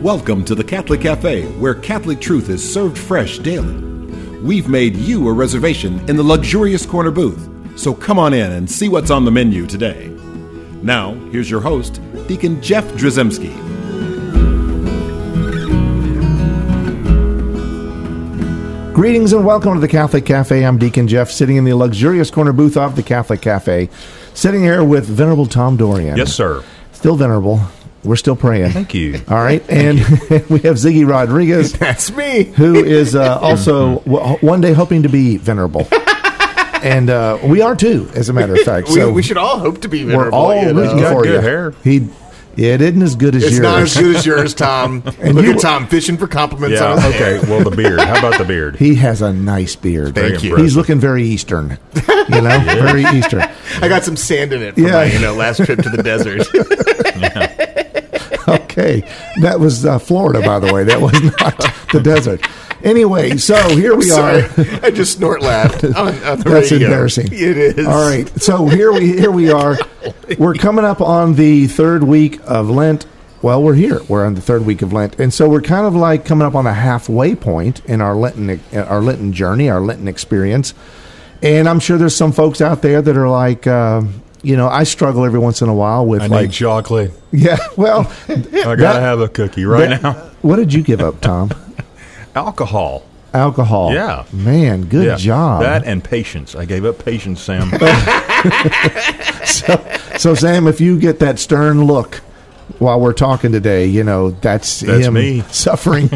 Welcome to the Catholic Cafe, where Catholic truth is served fresh daily. We've made you a reservation in the luxurious corner booth, so come on in and see what's on the menu today. Now, here's your host, Deacon Jeff Drzymski. Greetings and welcome to the Catholic Cafe. I'm Deacon Jeff, sitting in the luxurious corner booth of the Catholic Cafe, sitting here with Venerable Tom Dorian. Yes, sir. Still venerable. We're still praying. Thank you. All right, and we have Ziggy Rodriguez. That's me. Who is uh, also w- one day hoping to be venerable, and uh, we are too, as a matter of fact. We, So we should all hope to be we're venerable. all you know? rooting got for good you. hair. He, yeah, it isn't as good as yours. It's yours. not as good as yours, Tom. Look you- at Tom fishing for compliments Yeah. on his hair. Okay. Well, the beard. How about the beard? He has a nice beard. Thank you. He's looking very Eastern. You know, very Eastern. I got some sand in it from Yeah. my you know, last trip to the desert. Okay, that was uh, Florida, by the way. That was not the desert. Anyway, so here we are. I just snort laughed on, on That's radio. embarrassing. It is. All right, so here we here we are. We're coming up on the third week of Lent. Well, we're here. We're on the third week of Lent, and so we're kind of like coming up on the halfway point in our Lenten our Lenten journey, our Lenten experience. And I'm sure there's some folks out there that are like, uh, you know, I struggle every once in a while with I like, need chocolate. yeah, well, I gotta That- have a cookie right that- now. What did you give up, Tom? Alcohol. Alcohol. Yeah. Man, good Yeah. job. That and patience. I gave up patience, Sam. so, Sam, if you get that stern look while we're talking today, you know, that's, That's him me. suffering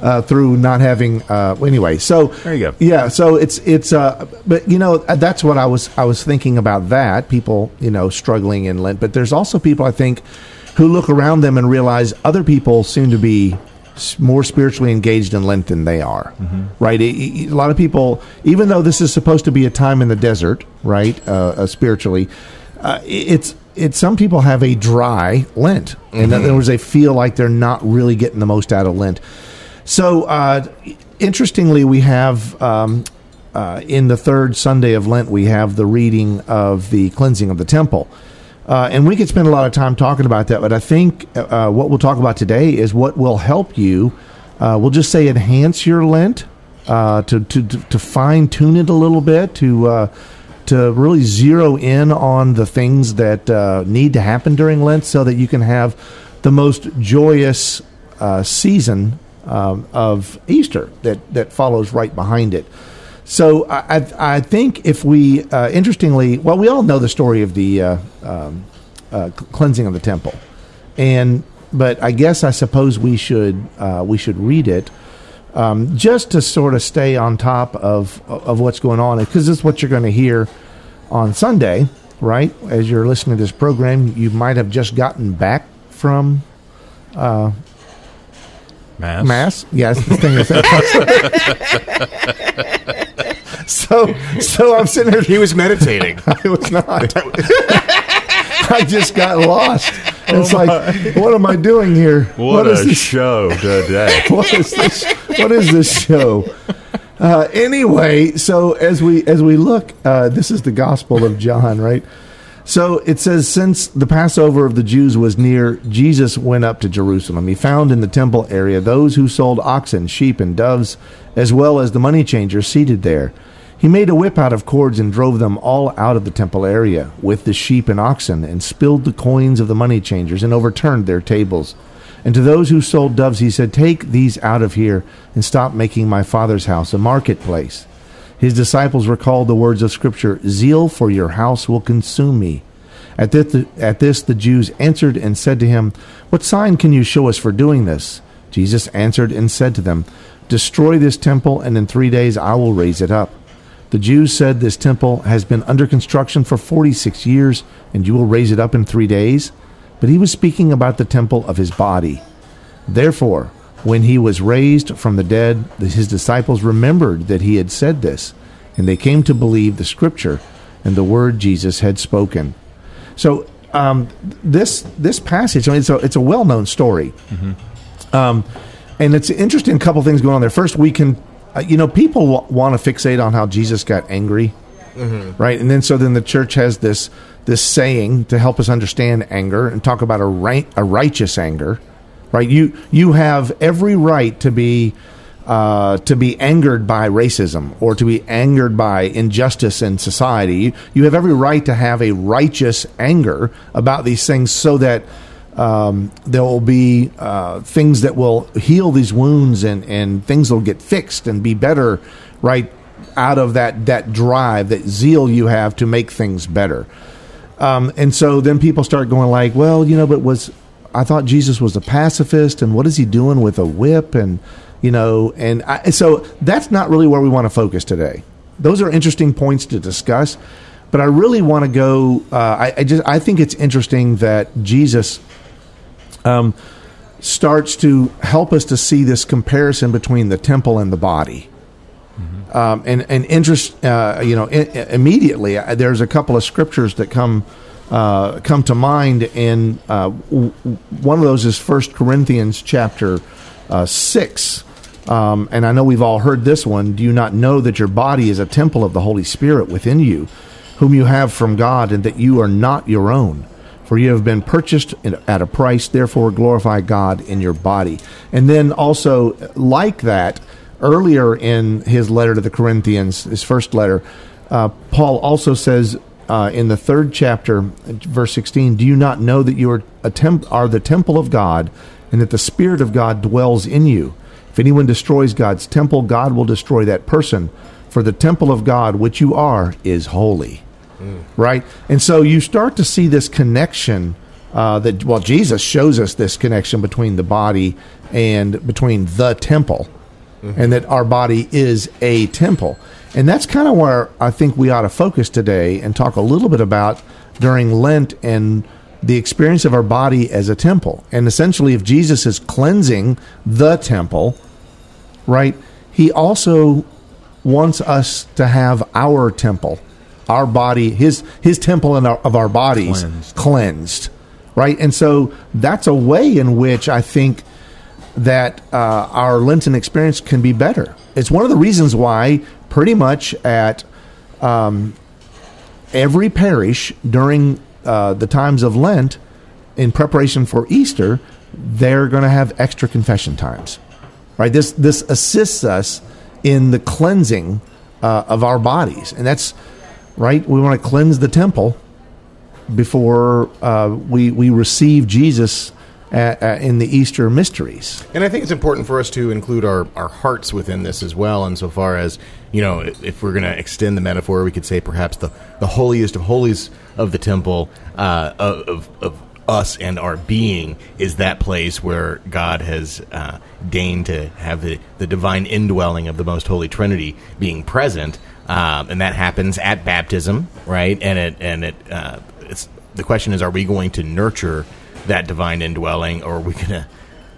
uh, through not having. Uh, anyway, so There you go. Yeah, so it's it's. Uh, but you know, that's what I was I was thinking about that people, you know, struggling in Lent. But there's also people I think who look around them and realize other people seem to be more spiritually engaged in Lent than they are, Mm-hmm. right? It- it- a lot of people, even though this is supposed to be a time in the desert, right, uh, uh, spiritually, uh, it- it's it's some people have a dry Lent, and in other words, they feel like they're not really getting the most out of Lent. So, uh, interestingly, we have um, uh, in the third Sunday of Lent, we have the reading of the cleansing of the temple. Uh, and we could spend a lot of time talking about that, but I think uh, what we'll talk about today is what will help you. Uh, we'll just say enhance your Lent uh, to to to fine tune it a little bit to uh, to really zero in on the things that uh, need to happen during Lent, so that you can have the most joyous uh, season um, of Easter that that follows right behind it. So I, I think if we, uh, interestingly, well, we all know the story of the uh, um, uh, cleansing of the temple, and but I guess I suppose we should uh, we should read it um, just to sort of stay on top of of what's going on because this is what you're going to hear on Sunday, right? As you're listening to this program, you might have just gotten back from Mass. Mass. Yes, this thing is. so, so I'm sitting here. He was meditating. I was not. I just got lost. It's like, what am I doing here? What, is a this? show today. what is this? What is this show? Uh, anyway, so as we as we look, uh, this is the Gospel of John, right? So it says, since the Passover of the Jews was near, Jesus went up to Jerusalem. He found in the temple area those who sold oxen, sheep, and doves, as well as the money changers seated there. He made a whip out of cords and drove them all out of the temple area with the sheep and oxen, and spilled the coins of the money changers, and overturned their tables. And to those who sold doves, he said, Take these out of here, and stop making my father's house a marketplace. His disciples recalled the words of Scripture Zeal for your house will consume me. At this, the, at this, the Jews answered and said to him, What sign can you show us for doing this? Jesus answered and said to them, Destroy this temple, and in three days I will raise it up. The Jews said, This temple has been under construction for 46 years, and you will raise it up in three days? But he was speaking about the temple of his body. Therefore, when he was raised from the dead, his disciples remembered that he had said this, and they came to believe the scripture and the word Jesus had spoken. So um, this this passage, I mean, it's a it's a well known story, um, and it's an interesting couple things going on there. First, we can, uh, you know, people w- want to fixate on how Jesus got angry, right? And then so then the church has this this saying to help us understand anger and talk about a right a righteous anger, right? You you have every right to be uh, to be angered by racism or to be angered by injustice in society. You, you have every right to have a righteous anger about these things, so that um, there will be uh, things that will heal these wounds and and things will get fixed and be better, right? Out of that that drive, that zeal you have to make things better. Um, and so then people start going like, well, you know, but was I thought Jesus was a pacifist, and what is he doing with a whip? And you know, and I, so that's not really where we want to focus today. Those are interesting points to discuss, but I really want to go. Uh, I, I just I think it's interesting that Jesus um, starts to help us to see this comparison between the temple and the body. Um, and and interest, uh, you know, i- i- immediately uh, there's a couple of scriptures that come uh, come to mind, and uh, w- one of those is First Corinthians chapter uh, six. Um, and I know we've all heard this one. Do you not know that your body is a temple of the Holy Spirit within you, whom you have from God, and that you are not your own? For you have been purchased at a price, therefore glorify God in your body. And then also, like that, earlier in his letter to the Corinthians, his first letter, uh, Paul also says uh, in the third chapter, verse 16, Do you not know that you are, temp- are the temple of God, and that the Spirit of God dwells in you? If anyone destroys God's temple, God will destroy that person. For the temple of God, which you are, is holy right? And so you start to see this connection uh, that well, Jesus shows us this connection between the body and between the temple, and that our body is a temple, and that's kind of where I think we ought to focus today and talk a little bit about during Lent and the experience of our body as a temple, and essentially, if Jesus is cleansing the temple, right? He also wants us to have our temple, our body, his his temple of our bodies Cleansed. cleansed, right? And so that's a way in which I think that uh, our Lenten experience can be better. It's one of the reasons why, pretty much at um, every parish during uh, the times of Lent, in preparation for Easter, they're going to have extra confession times. Right? This this assists us in the cleansing uh, of our bodies, and that's right. We want to cleanse the temple before uh, we we receive Jesus uh uh in the Easter mysteries. And I think it's important for us to include our, our hearts within this as well, insofar as, you know, if we're going to extend the metaphor, we could say perhaps the, the holiest of holies of the temple, uh, of, of, of us and our being, is that place where God has uh, deigned to have the, the divine indwelling of the most holy Trinity being present. Um, and that happens at baptism, right? And it, and it, uh, it's, the question is, are we going to nurture that divine indwelling, or are we going to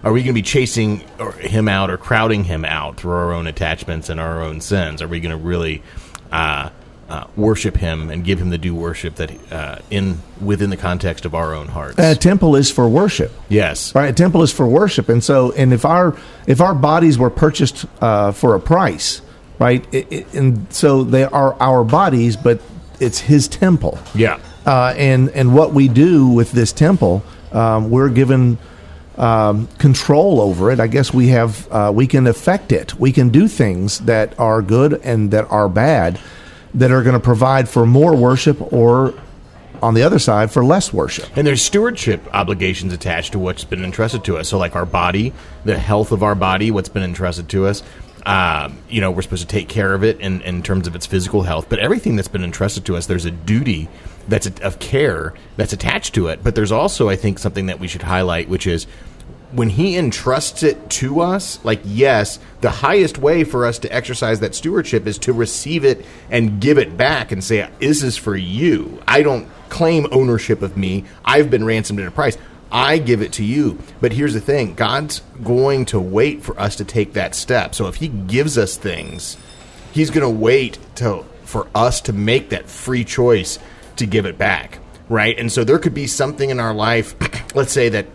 are we going to be chasing him out or crowding him out through our own attachments and our own sins? Are we going to really uh, uh, worship him and give him the due worship that uh, in within the context of our own hearts? A temple is for worship. yes, Right, a temple is for worship, and so and if our if our bodies were purchased uh, for a price, right, it, it, and so they are our bodies, but it's His temple. yeah, uh, and and what we do with this temple, um, we're given um, control over it. I guess we have uh, we can affect it. We can do things that are good and that are bad, that are going to provide for more worship, or on the other side for less worship. And there's stewardship obligations attached to what's been entrusted to us. So, like our body, the health of our body, what's been entrusted to us. Um, you know, we're supposed to take care of it in, in terms of its physical health. But everything that's been entrusted to us, there's a duty that's a, of care that's attached to it. But there's also, I think, something that we should highlight, which is when he entrusts it to us, like, yes, the highest way for us to exercise that stewardship is to receive it and give it back and say, This is for you. I don't claim ownership of me. I've been ransomed at a price. I give it to you. But here's the thing God's going to wait for us to take that step. So if he gives us things, he's going to wait to for us to make that free choice to give it back right and so there could be something in our life let's say that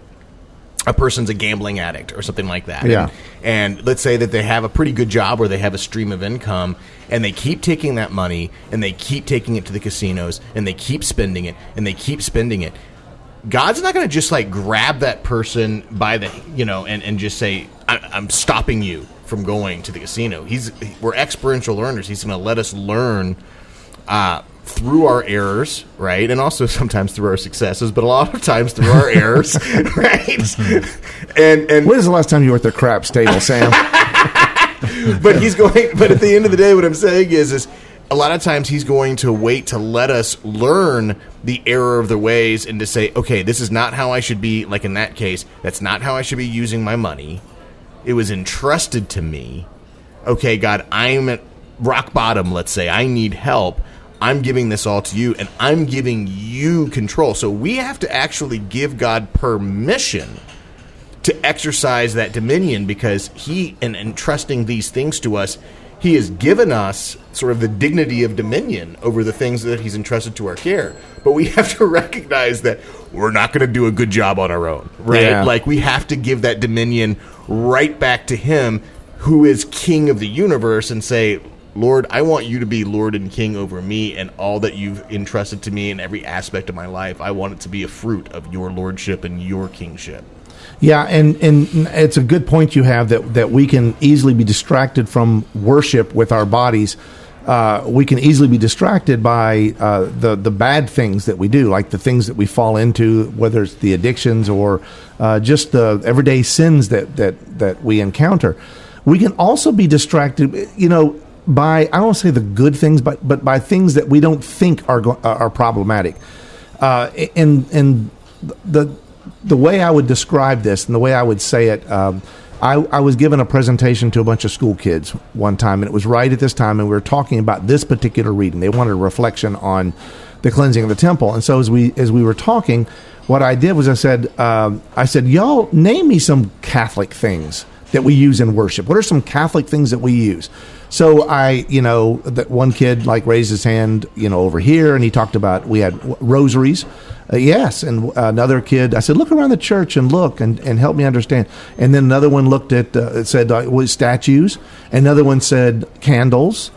a person's a gambling addict or something like that Yeah. and, and let's say that they have a pretty good job or they have a stream of income and they keep taking that money and they keep taking it to the casinos and they keep spending it and they keep spending it God's not going to just like grab that person by the you know and and just say I, I'm stopping you from going to the casino. He's we're experiential learners. He's going to let us learn uh, through our errors, right, and also sometimes through our successes, but a lot of times through our errors, right? and and When is the last time you were at the craps table, Sam? but he's going. But at the end of the day, what I'm saying is, is a lot of times he's going to wait to let us learn the error of the ways and to say, okay, this is not how I should be. Like in that case, that's not how I should be using my money. It was entrusted to me. Okay, God, I'm at rock bottom. Let's say I need help. I'm giving this all to you, and I'm giving you control. So we have to actually give God permission to exercise that dominion because he in entrusting these things to us he has given us sort of the dignity of dominion over the things that he's entrusted to our care. But we have to recognize that we're not going to do a good job on our own right? Yeah. like we have to give that dominion right back to him who is king of the universe and say lord i want you to be lord and king over me and all that you've entrusted to me in every aspect of my life. I want it to be a fruit of your lordship and your kingship Yeah, and and it's a good point you have that that we can easily be distracted from worship with our bodies. Uh, we can easily be distracted by uh, the the bad things that we do, like the things that we fall into, whether it's the addictions or uh, just the everyday sins that that that we encounter. We can also be distracted, you know, by I don't say the good things, but but by things that we don't think are are problematic. Uh, and and the the way I would describe this and the way I would say it, um, I, I was given a presentation to a bunch of school kids one time, and it was right at this time, and we were talking about this particular reading. They wanted a reflection on the cleansing of the temple, and so as we as we were talking, what I did was I said, um, I said, y'all name me some Catholic things that we use in worship. What are some Catholic things that we use? So I, you know, that one kid like raised his hand, you know, over here, and he talked about we had rosaries. Uh, yes, and another kid, I said, look around the church and look and, and help me understand. And then another one looked at, uh, said, uh, was statues. Another one said candles.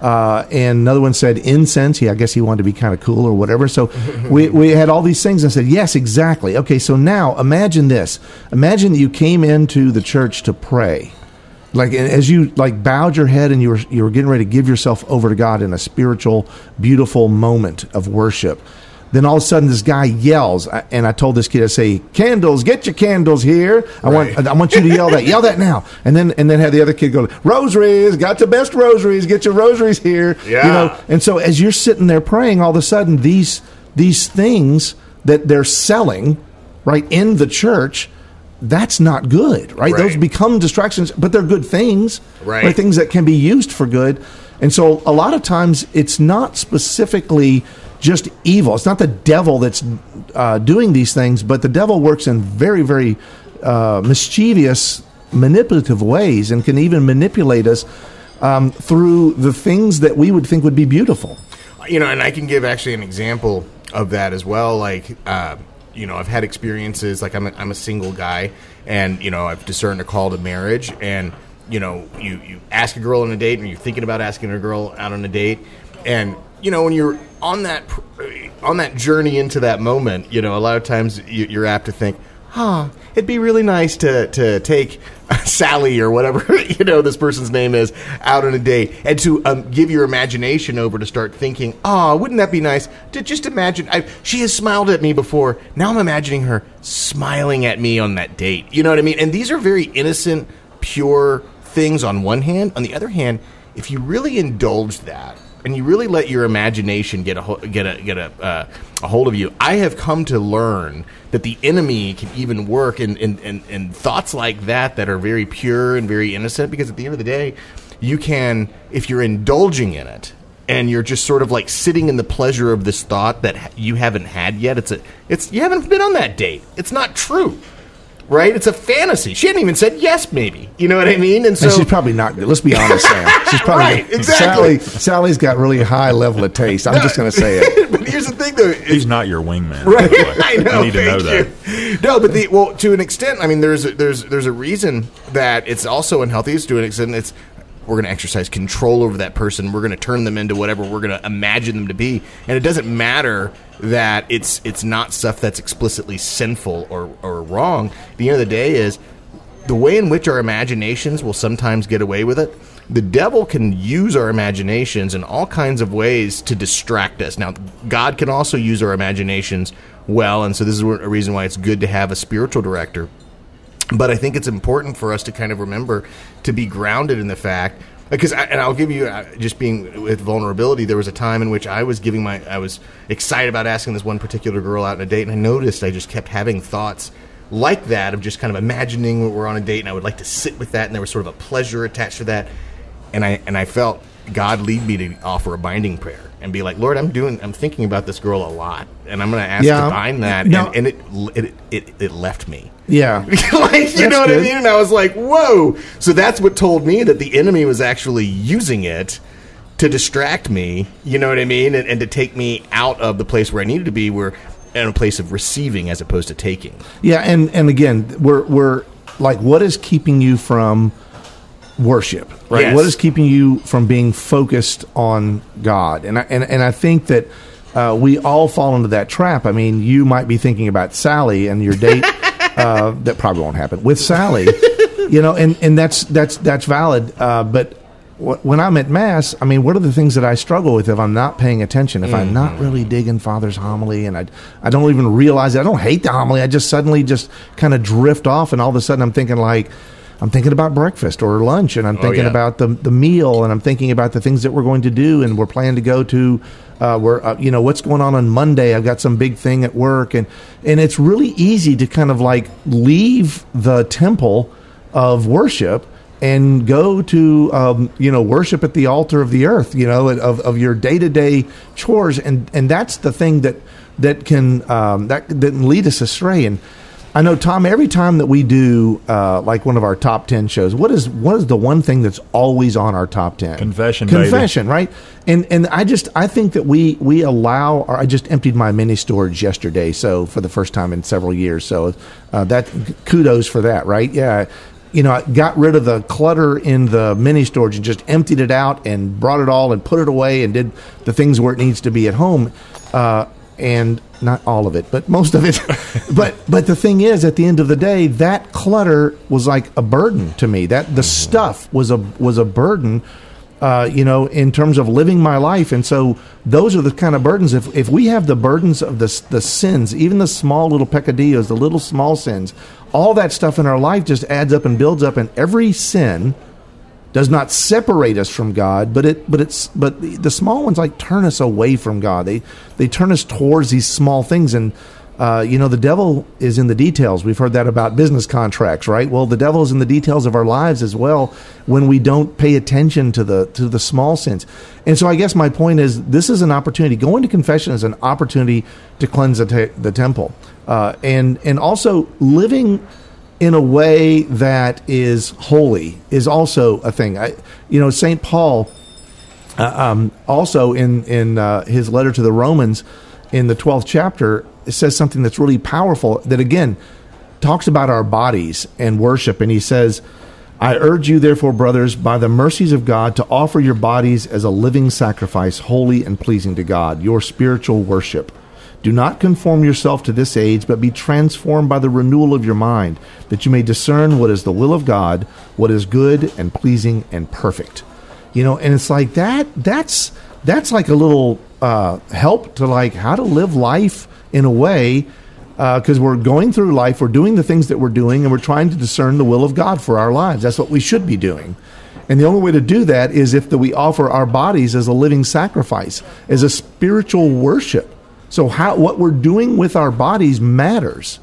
Uh, and another one said incense. Yeah, I guess he wanted to be kind of cool or whatever. So we, we had all these things and I said, yes, exactly. Okay, so now imagine this. Imagine that you came into the church to pray like as you like bowed your head and you were you were getting ready to give yourself over to God in a spiritual beautiful moment of worship then all of a sudden this guy yells and I told this kid I say candles get your candles here I Right. want I want you to yell that yell that now and then and then have the other kid go rosaries got the best rosaries get your rosaries here Yeah. you know and so as you're sitting there praying all of a sudden these these things that they're selling right in the church that's not good, right? Right. Those become distractions, but they're good things, Right. Things that can be used for good. And so, a lot of times, it's not specifically just evil. It's not the devil that's uh, doing these things, but the devil works in very, very uh, mischievous, manipulative ways, and can even manipulate us um, through the things that we would think would be beautiful. you know, and I can give actually an example of that as well. Like, uh, you know, I've had experiences. Like, I'm a, I'm a single guy, and you know, I've discerned a call to marriage, and you know, you you ask a girl on a date, and you're thinking about asking a girl out on a date, and you know, when you're on that on that journey into that moment, you know, a lot of times you, you're apt to think, huh, it'd be really nice to to take Sally or whatever you know this person's name is out on a date, and to um, give your imagination over to start thinking, oh, wouldn't that be nice to just imagine? I, she has smiled at me before. Now I'm imagining her smiling at me on that date. You know what I mean? And these are very innocent, pure things on one hand. On the other hand, if you really indulge that and you really let your imagination get a get a get a uh, a hold of you, I have come to learn that the enemy can even work in in, in in thoughts like that that are very pure and very innocent. Because at the end of the day, you can if you're indulging in it and you're just sort of like sitting in the pleasure of this thought that you haven't had yet. It's a it's you haven't been on that date. It's not true. Right? It's a fantasy. She hadn't even said yes, maybe. You know what I mean? And so and she's probably not good. Let's be honest, Sam. She's probably Right, exactly. Sally, Sally's got really high level of taste. I'm just going to say it. but here's the thing, though. is- He's not your wingman. Right, by the way. I know. You need to know thank that. you. No, but the well, to an extent, I mean, there's a, there's there's a reason that it's also unhealthy. It's to an extent, it's we're going to exercise control over that person. We're going to turn them into whatever we're going to imagine them to be. And it doesn't matter that it's it's not stuff that's explicitly sinful or, or wrong. The end of the day is the way in which our imaginations will sometimes get away with it. The devil can use our imaginations in all kinds of ways to distract us. Now, God can also use our imaginations well, and so this is a reason why it's good to have a spiritual director but I think it's important for us to kind of remember to be grounded in the fact because I, and I'll give you uh, just being with vulnerability. There was a time in which I was giving my I was excited about asking this one particular girl out on a date, and I noticed I just kept having thoughts like that of just kind of imagining we're on a date, and I would like to sit with that, and there was sort of a pleasure attached to that, and I and I felt God lead me to offer a binding prayer and be like, Lord, I'm doing, I'm thinking about this girl a lot, and I'm going to ask Yeah. to bind that, No. and, and it, it it it left me. Yeah. like you That's know what I mean? And I was like, whoa. So that's what told me that the enemy was actually using it to distract me. You know what I mean? And, and to take me out of the place where I needed to be, where in a place of receiving as opposed to taking. Yeah, and and again, we're we're like, what is keeping you from worship? Right. Yes. What is keeping you from being focused on God? And I, and and I think that. Uh, we all fall into that trap. I mean, you might be thinking about Sally and your date. uh, that probably won't happen with Sally, you know, and, and that's that's that's valid. Uh, but wh- when I'm at mass, I mean, what are the things that I struggle with if I'm not paying attention? If I'm not really digging Father's homily, and I I don't even realize it. I don't hate the homily. I just suddenly just kind of drift off, and all of a sudden I'm thinking like. I'm thinking about breakfast or lunch, and I'm thinking yeah. about the the meal, and I'm thinking about the things that we're going to do, and we're planning to go to. Uh, where uh, you know what's going on on Monday? I've got some big thing at work, and and it's really easy to kind of like leave the temple of worship and go to um, you know worship at the altar of the earth, you know, of, of your day to day chores, and and that's the thing that that can um, that that can lead us astray. And I know Tom, every time that we do uh, like one of our top ten shows, what is what is the one thing that's always on our top ten? Confession, baby. confession, right? And and I just I think that we we allow. Or I just emptied my mini storage yesterday, so for the first time in several years. So uh, that kudos for that, right? Yeah. You know, I got rid of the clutter in the mini storage and just emptied it out and brought it all and put it away and did the things where it needs to be at home. Uh, and not all of it, but most of it. but but the thing is, at the end of the day, that clutter was like a burden to me. That the stuff was a was a burden, uh, you know, in terms of living my life. And so those are the kind of burdens. If if we have the burdens of the the sins, even the small little peccadillos, the little small sins, all that stuff in our life just adds up and builds up, and every sin does not separate us from God, but it but it's but the, the small ones like turn us away from God. They they turn us towards these small things, and uh, you know the devil is in the details. We've heard that about business contracts, right? Well, the devil is in the details of our lives as well when we don't pay attention to the to the small sins. And so, I guess my point is, this is an opportunity. Going to confession is an opportunity to cleanse the, te- the temple, uh, and and also living in a way that is holy is also a thing. I, you know, Saint Paul uh, um, also in in uh, his letter to the Romans in the twelfth chapter it says something that's really powerful. That again talks about our bodies and worship, and he says. I urge you, therefore, brothers, by the mercies of God, to offer your bodies as a living sacrifice, holy and pleasing to God, your spiritual worship. Do not conform yourself to this age, but be transformed by the renewal of your mind, that you may discern what is the will of God, what is good and pleasing and perfect. You know, and it's like that. That's that's like a little uh, help to like how to live life in a way because we're going through life, we're doing the things that we're doing, and we're trying to discern the will of God for our lives. That's what we should be doing. And the only way to do that is if the, we offer our bodies as a living sacrifice, as a spiritual worship. So how what we're doing with our bodies matters.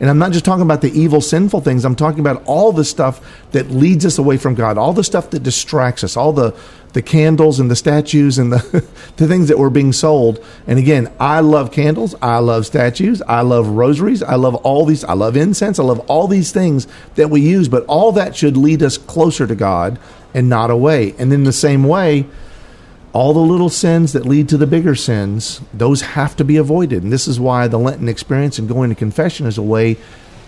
And I'm not just talking about the evil, sinful things. I'm talking about all the stuff that leads us away from God, all the stuff that distracts us, all the the candles and the statues and the the things that were being sold. And again, I love candles, I love statues, I love rosaries, I love all these, I love incense, I love all these things that we use. But all that should lead us closer to God and not away. And in the same way, all the little sins that lead to the bigger sins, those have to be avoided. And this is why the Lenten experience and going to confession is a way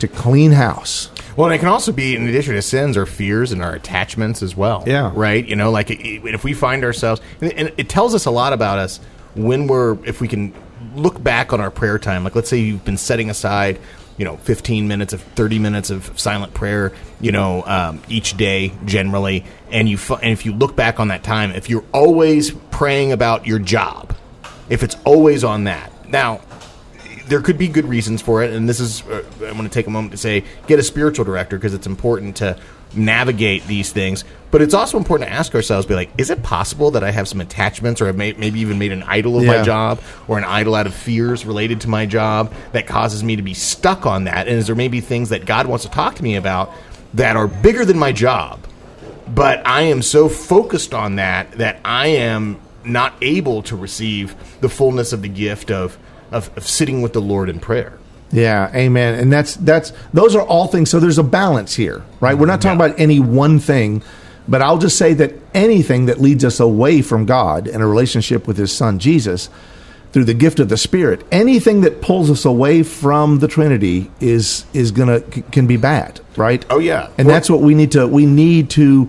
to clean house. Well, and it can also be, in addition to sins, our fears and our attachments as well. Yeah. Right? You know, like if we find ourselves, and it tells us a lot about us when we're, if we can look back on our prayer time. Like, let's say you've been setting aside, you know, 15 minutes of 30 minutes of silent prayer, you know, um, each day generally. And you, and if you look back on that time, if you're always praying about your job, if it's always on that. Now, there could be good reasons for it, and this is uh, I'm going to take a moment to say get a spiritual director because it's important to navigate these things. But it's also important to ask ourselves, be like, is it possible that I have some attachments, or I've made, maybe even made an idol of Yeah. my job, or an idol out of fears related to my job that causes me to be stuck on that? And is there maybe things that God wants to talk to me about that are bigger than my job? but I am so focused on that that I am not able to receive the fullness of the gift of, of, of sitting with the Lord in prayer. Yeah, amen. And that's that's those are all things. So there's a balance here, right? We're not talking Yeah. about any one thing, but I'll just say that anything that leads us away from God and a relationship with His Son Jesus through the gift of the Spirit, anything that pulls us away from the Trinity is is gonna c- can be bad, right? Oh, yeah. and Well- that's what we need to we need to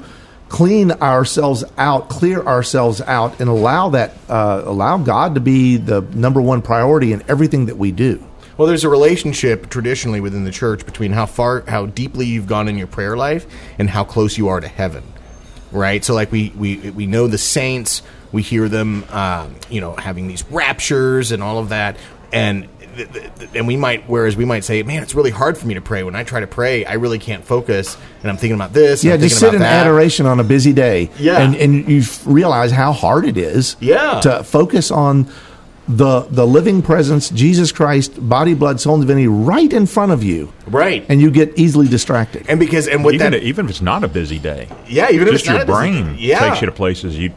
clean ourselves out, clear ourselves out, and allow that uh, allow God to be the number one priority in everything that we do. Well, there's a relationship traditionally within the church between how far, how deeply you've gone in your prayer life and how close you are to heaven, right? So, like we we we know the saints, we hear them, um, you know, having these raptures and all of that, and and we might, whereas we might say, man, it's really hard for me to pray. When I try to pray, I really can't focus, and I'm thinking about this. Yeah, just sit in that. adoration on a busy day. Yeah. and and you realize how hard it is. Yeah. to focus on the the living presence, Jesus Christ, body, blood, soul, and divinity, right in front of you, right? and you get easily distracted. And because and with even, that, even if it's not a busy day, yeah, even if just it's not your a busy- brain yeah. takes you to places you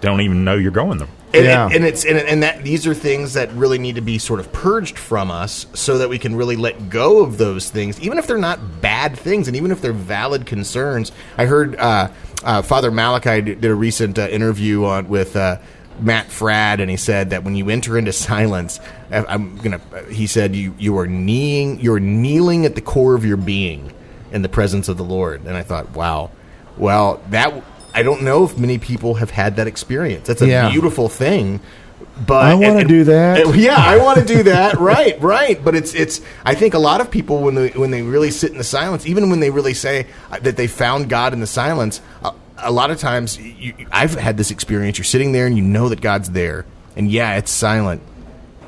don't even know you're going there. and, Yeah. and, and it's and, and that these are things that really need to be sort of purged from us so that we can really let go of those things even if they're not bad things and even if they're valid concerns i heard uh, uh, father malachi did did a recent uh, interview on with uh, Matt Fradd, and he said that when you enter into silence, I'm gonna. He said you you are kneeling, you're kneeling at the core of your being in the presence of the Lord. And I thought, wow, well that I don't know if many people have had that experience. That's a Yeah. beautiful thing. But I and- and- do that. and- yeah, I want to do that. right, right. But it's it's. I think a lot of people when they when they really sit in the silence, even when they really say that they found God in the silence, uh, a lot of times you, I've had this experience. You're sitting there and you know that God's there, and yeah, it's silent.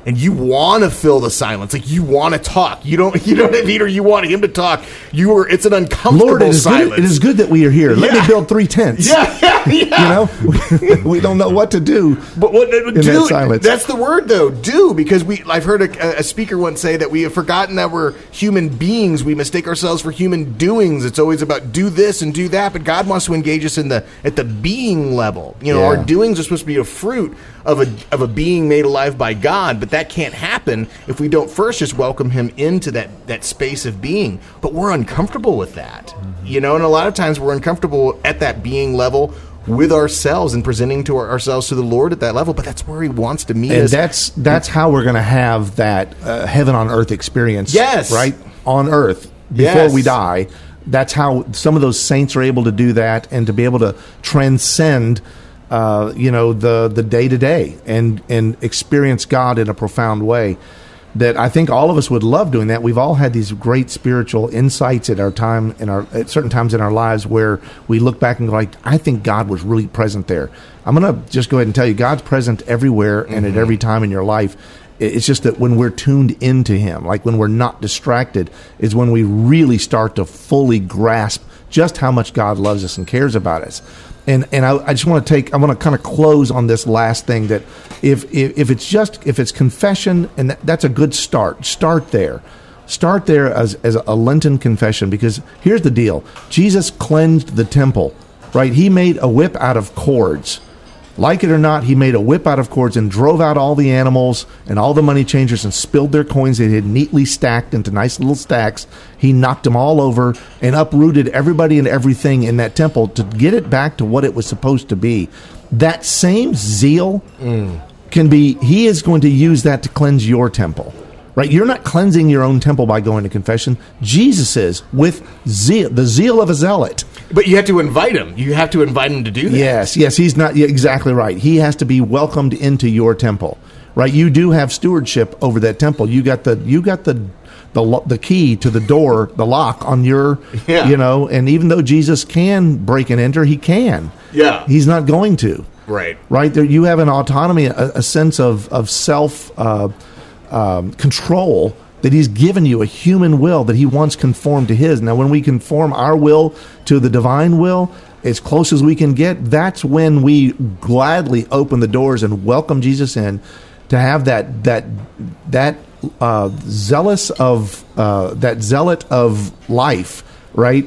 And you want to fill the silence, like you want to talk. You don't, you know what I mean, or you want him to talk. You are. It's an uncomfortable Lord, it is, silence. good, it is good that we are here. Let me build three tents. Yeah, yeah, yeah. You know, we don't know what to do. But what uh, that do? silence. That's the word, though. Do because we. I've heard a, a speaker once say that we have forgotten that we're human beings. We mistake ourselves for human doings. It's always about do this and do that. But God wants to engage us in the at the being level. You know, Yeah. our doings are supposed to be a fruit of a of a being made alive by God. But that can't happen if we don't first just welcome Him into that that space of being. But we're uncomfortable with that. Mm-hmm. You know, and a lot of times we're uncomfortable at that being level. With ourselves and presenting to our, ourselves to the Lord at that level, but that's where He wants to meet and us. that's that's how we're going to have that uh, heaven on earth experience. Yes. right on earth before Yes. we die. That's how some of those saints are able to do that, and to be able to transcend, uh, you know, the the day to day and and experience God in a profound way. That I think all of us would love doing that. We've all had these great spiritual insights at our time in our at certain times in our lives where we look back and go like, I think God was really present there. I'm gonna just go ahead and tell you, God's present everywhere and at every time in your life. It's just that when we're tuned into Him, like when we're not distracted, is when we really start to fully grasp just how much God loves us and cares about us. And and I, I just want to take I want to kind of close on this last thing that if if, if it's just if it's confession and that, that's a good start. Start there. Start there as as a Lenten confession because here's the deal. Jesus cleansed the temple, right? He made a whip out of cords. Like it or not, he made a whip out of cords and drove out all the animals and all the money changers and spilled their coins they had neatly stacked into nice little stacks. He knocked them all over and uprooted everybody and everything in that temple to get it back to what it was supposed to be. That same zeal mm. can be, he is going to use that to cleanse your temple. Right? You're not cleansing your own temple by going to confession. Jesus is with zeal, the zeal of a zealot. But you have to invite him. You have to invite him to do that. Yes, yes, he's not yeah, exactly right. He has to be welcomed into your temple. Right? You do have stewardship over that temple. You got the you got the the the key to the door, the lock on your Yeah. you know, and even though Jesus can break and enter, he can. Yeah. He's not going to. Right. right there you have an autonomy a, a sense of, of self uh, um, control that he's given you a human will that he wants conformed to his. Now when we conform our will to the divine will as close as we can get that's when we gladly open the doors and welcome jesus in to have that that that uh, zealous of uh, that zealot of life right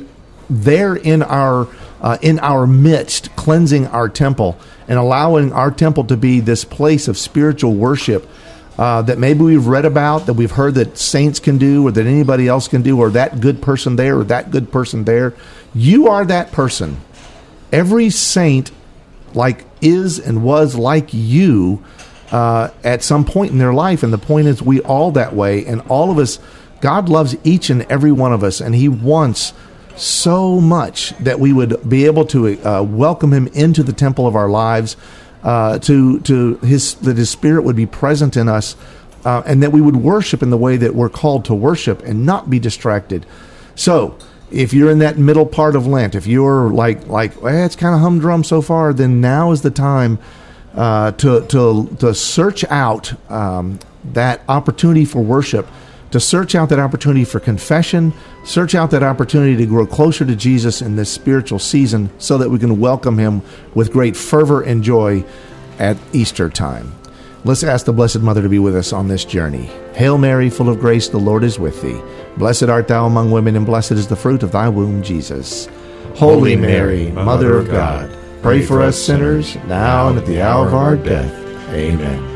there in our uh, in our midst, cleansing our temple and allowing our temple to be this place of spiritual worship uh, that maybe we've read about, that we've heard that saints can do, or that anybody else can do, or that good person there, or that good person there. You are that person. Every saint, like is and was like you uh, at some point in their life, and the point is, we all that way, and all of us. God loves each and every one of us, and He wants so much that we would be able to uh, welcome him into the temple of our lives, uh, to to his that his spirit would be present in us, uh, and that we would worship in the way that we're called to worship and not be distracted. So. If you're in that middle part of Lent, if you're like like eh, it's kind of humdrum so far, then now is the time uh, to to to search out um, that opportunity for worship, to search out that opportunity for confession, search out that opportunity to grow closer to Jesus in this spiritual season, so that we can welcome Him with great fervor and joy at Easter time. Let's ask the Blessed Mother to be with us on this journey. Hail Mary, full of grace, the Lord is with thee. Blessed art thou among women, and blessed is the fruit of thy womb, Jesus. Holy Mary, Mother of God, pray for us sinners, now and at the hour of our death. Amen.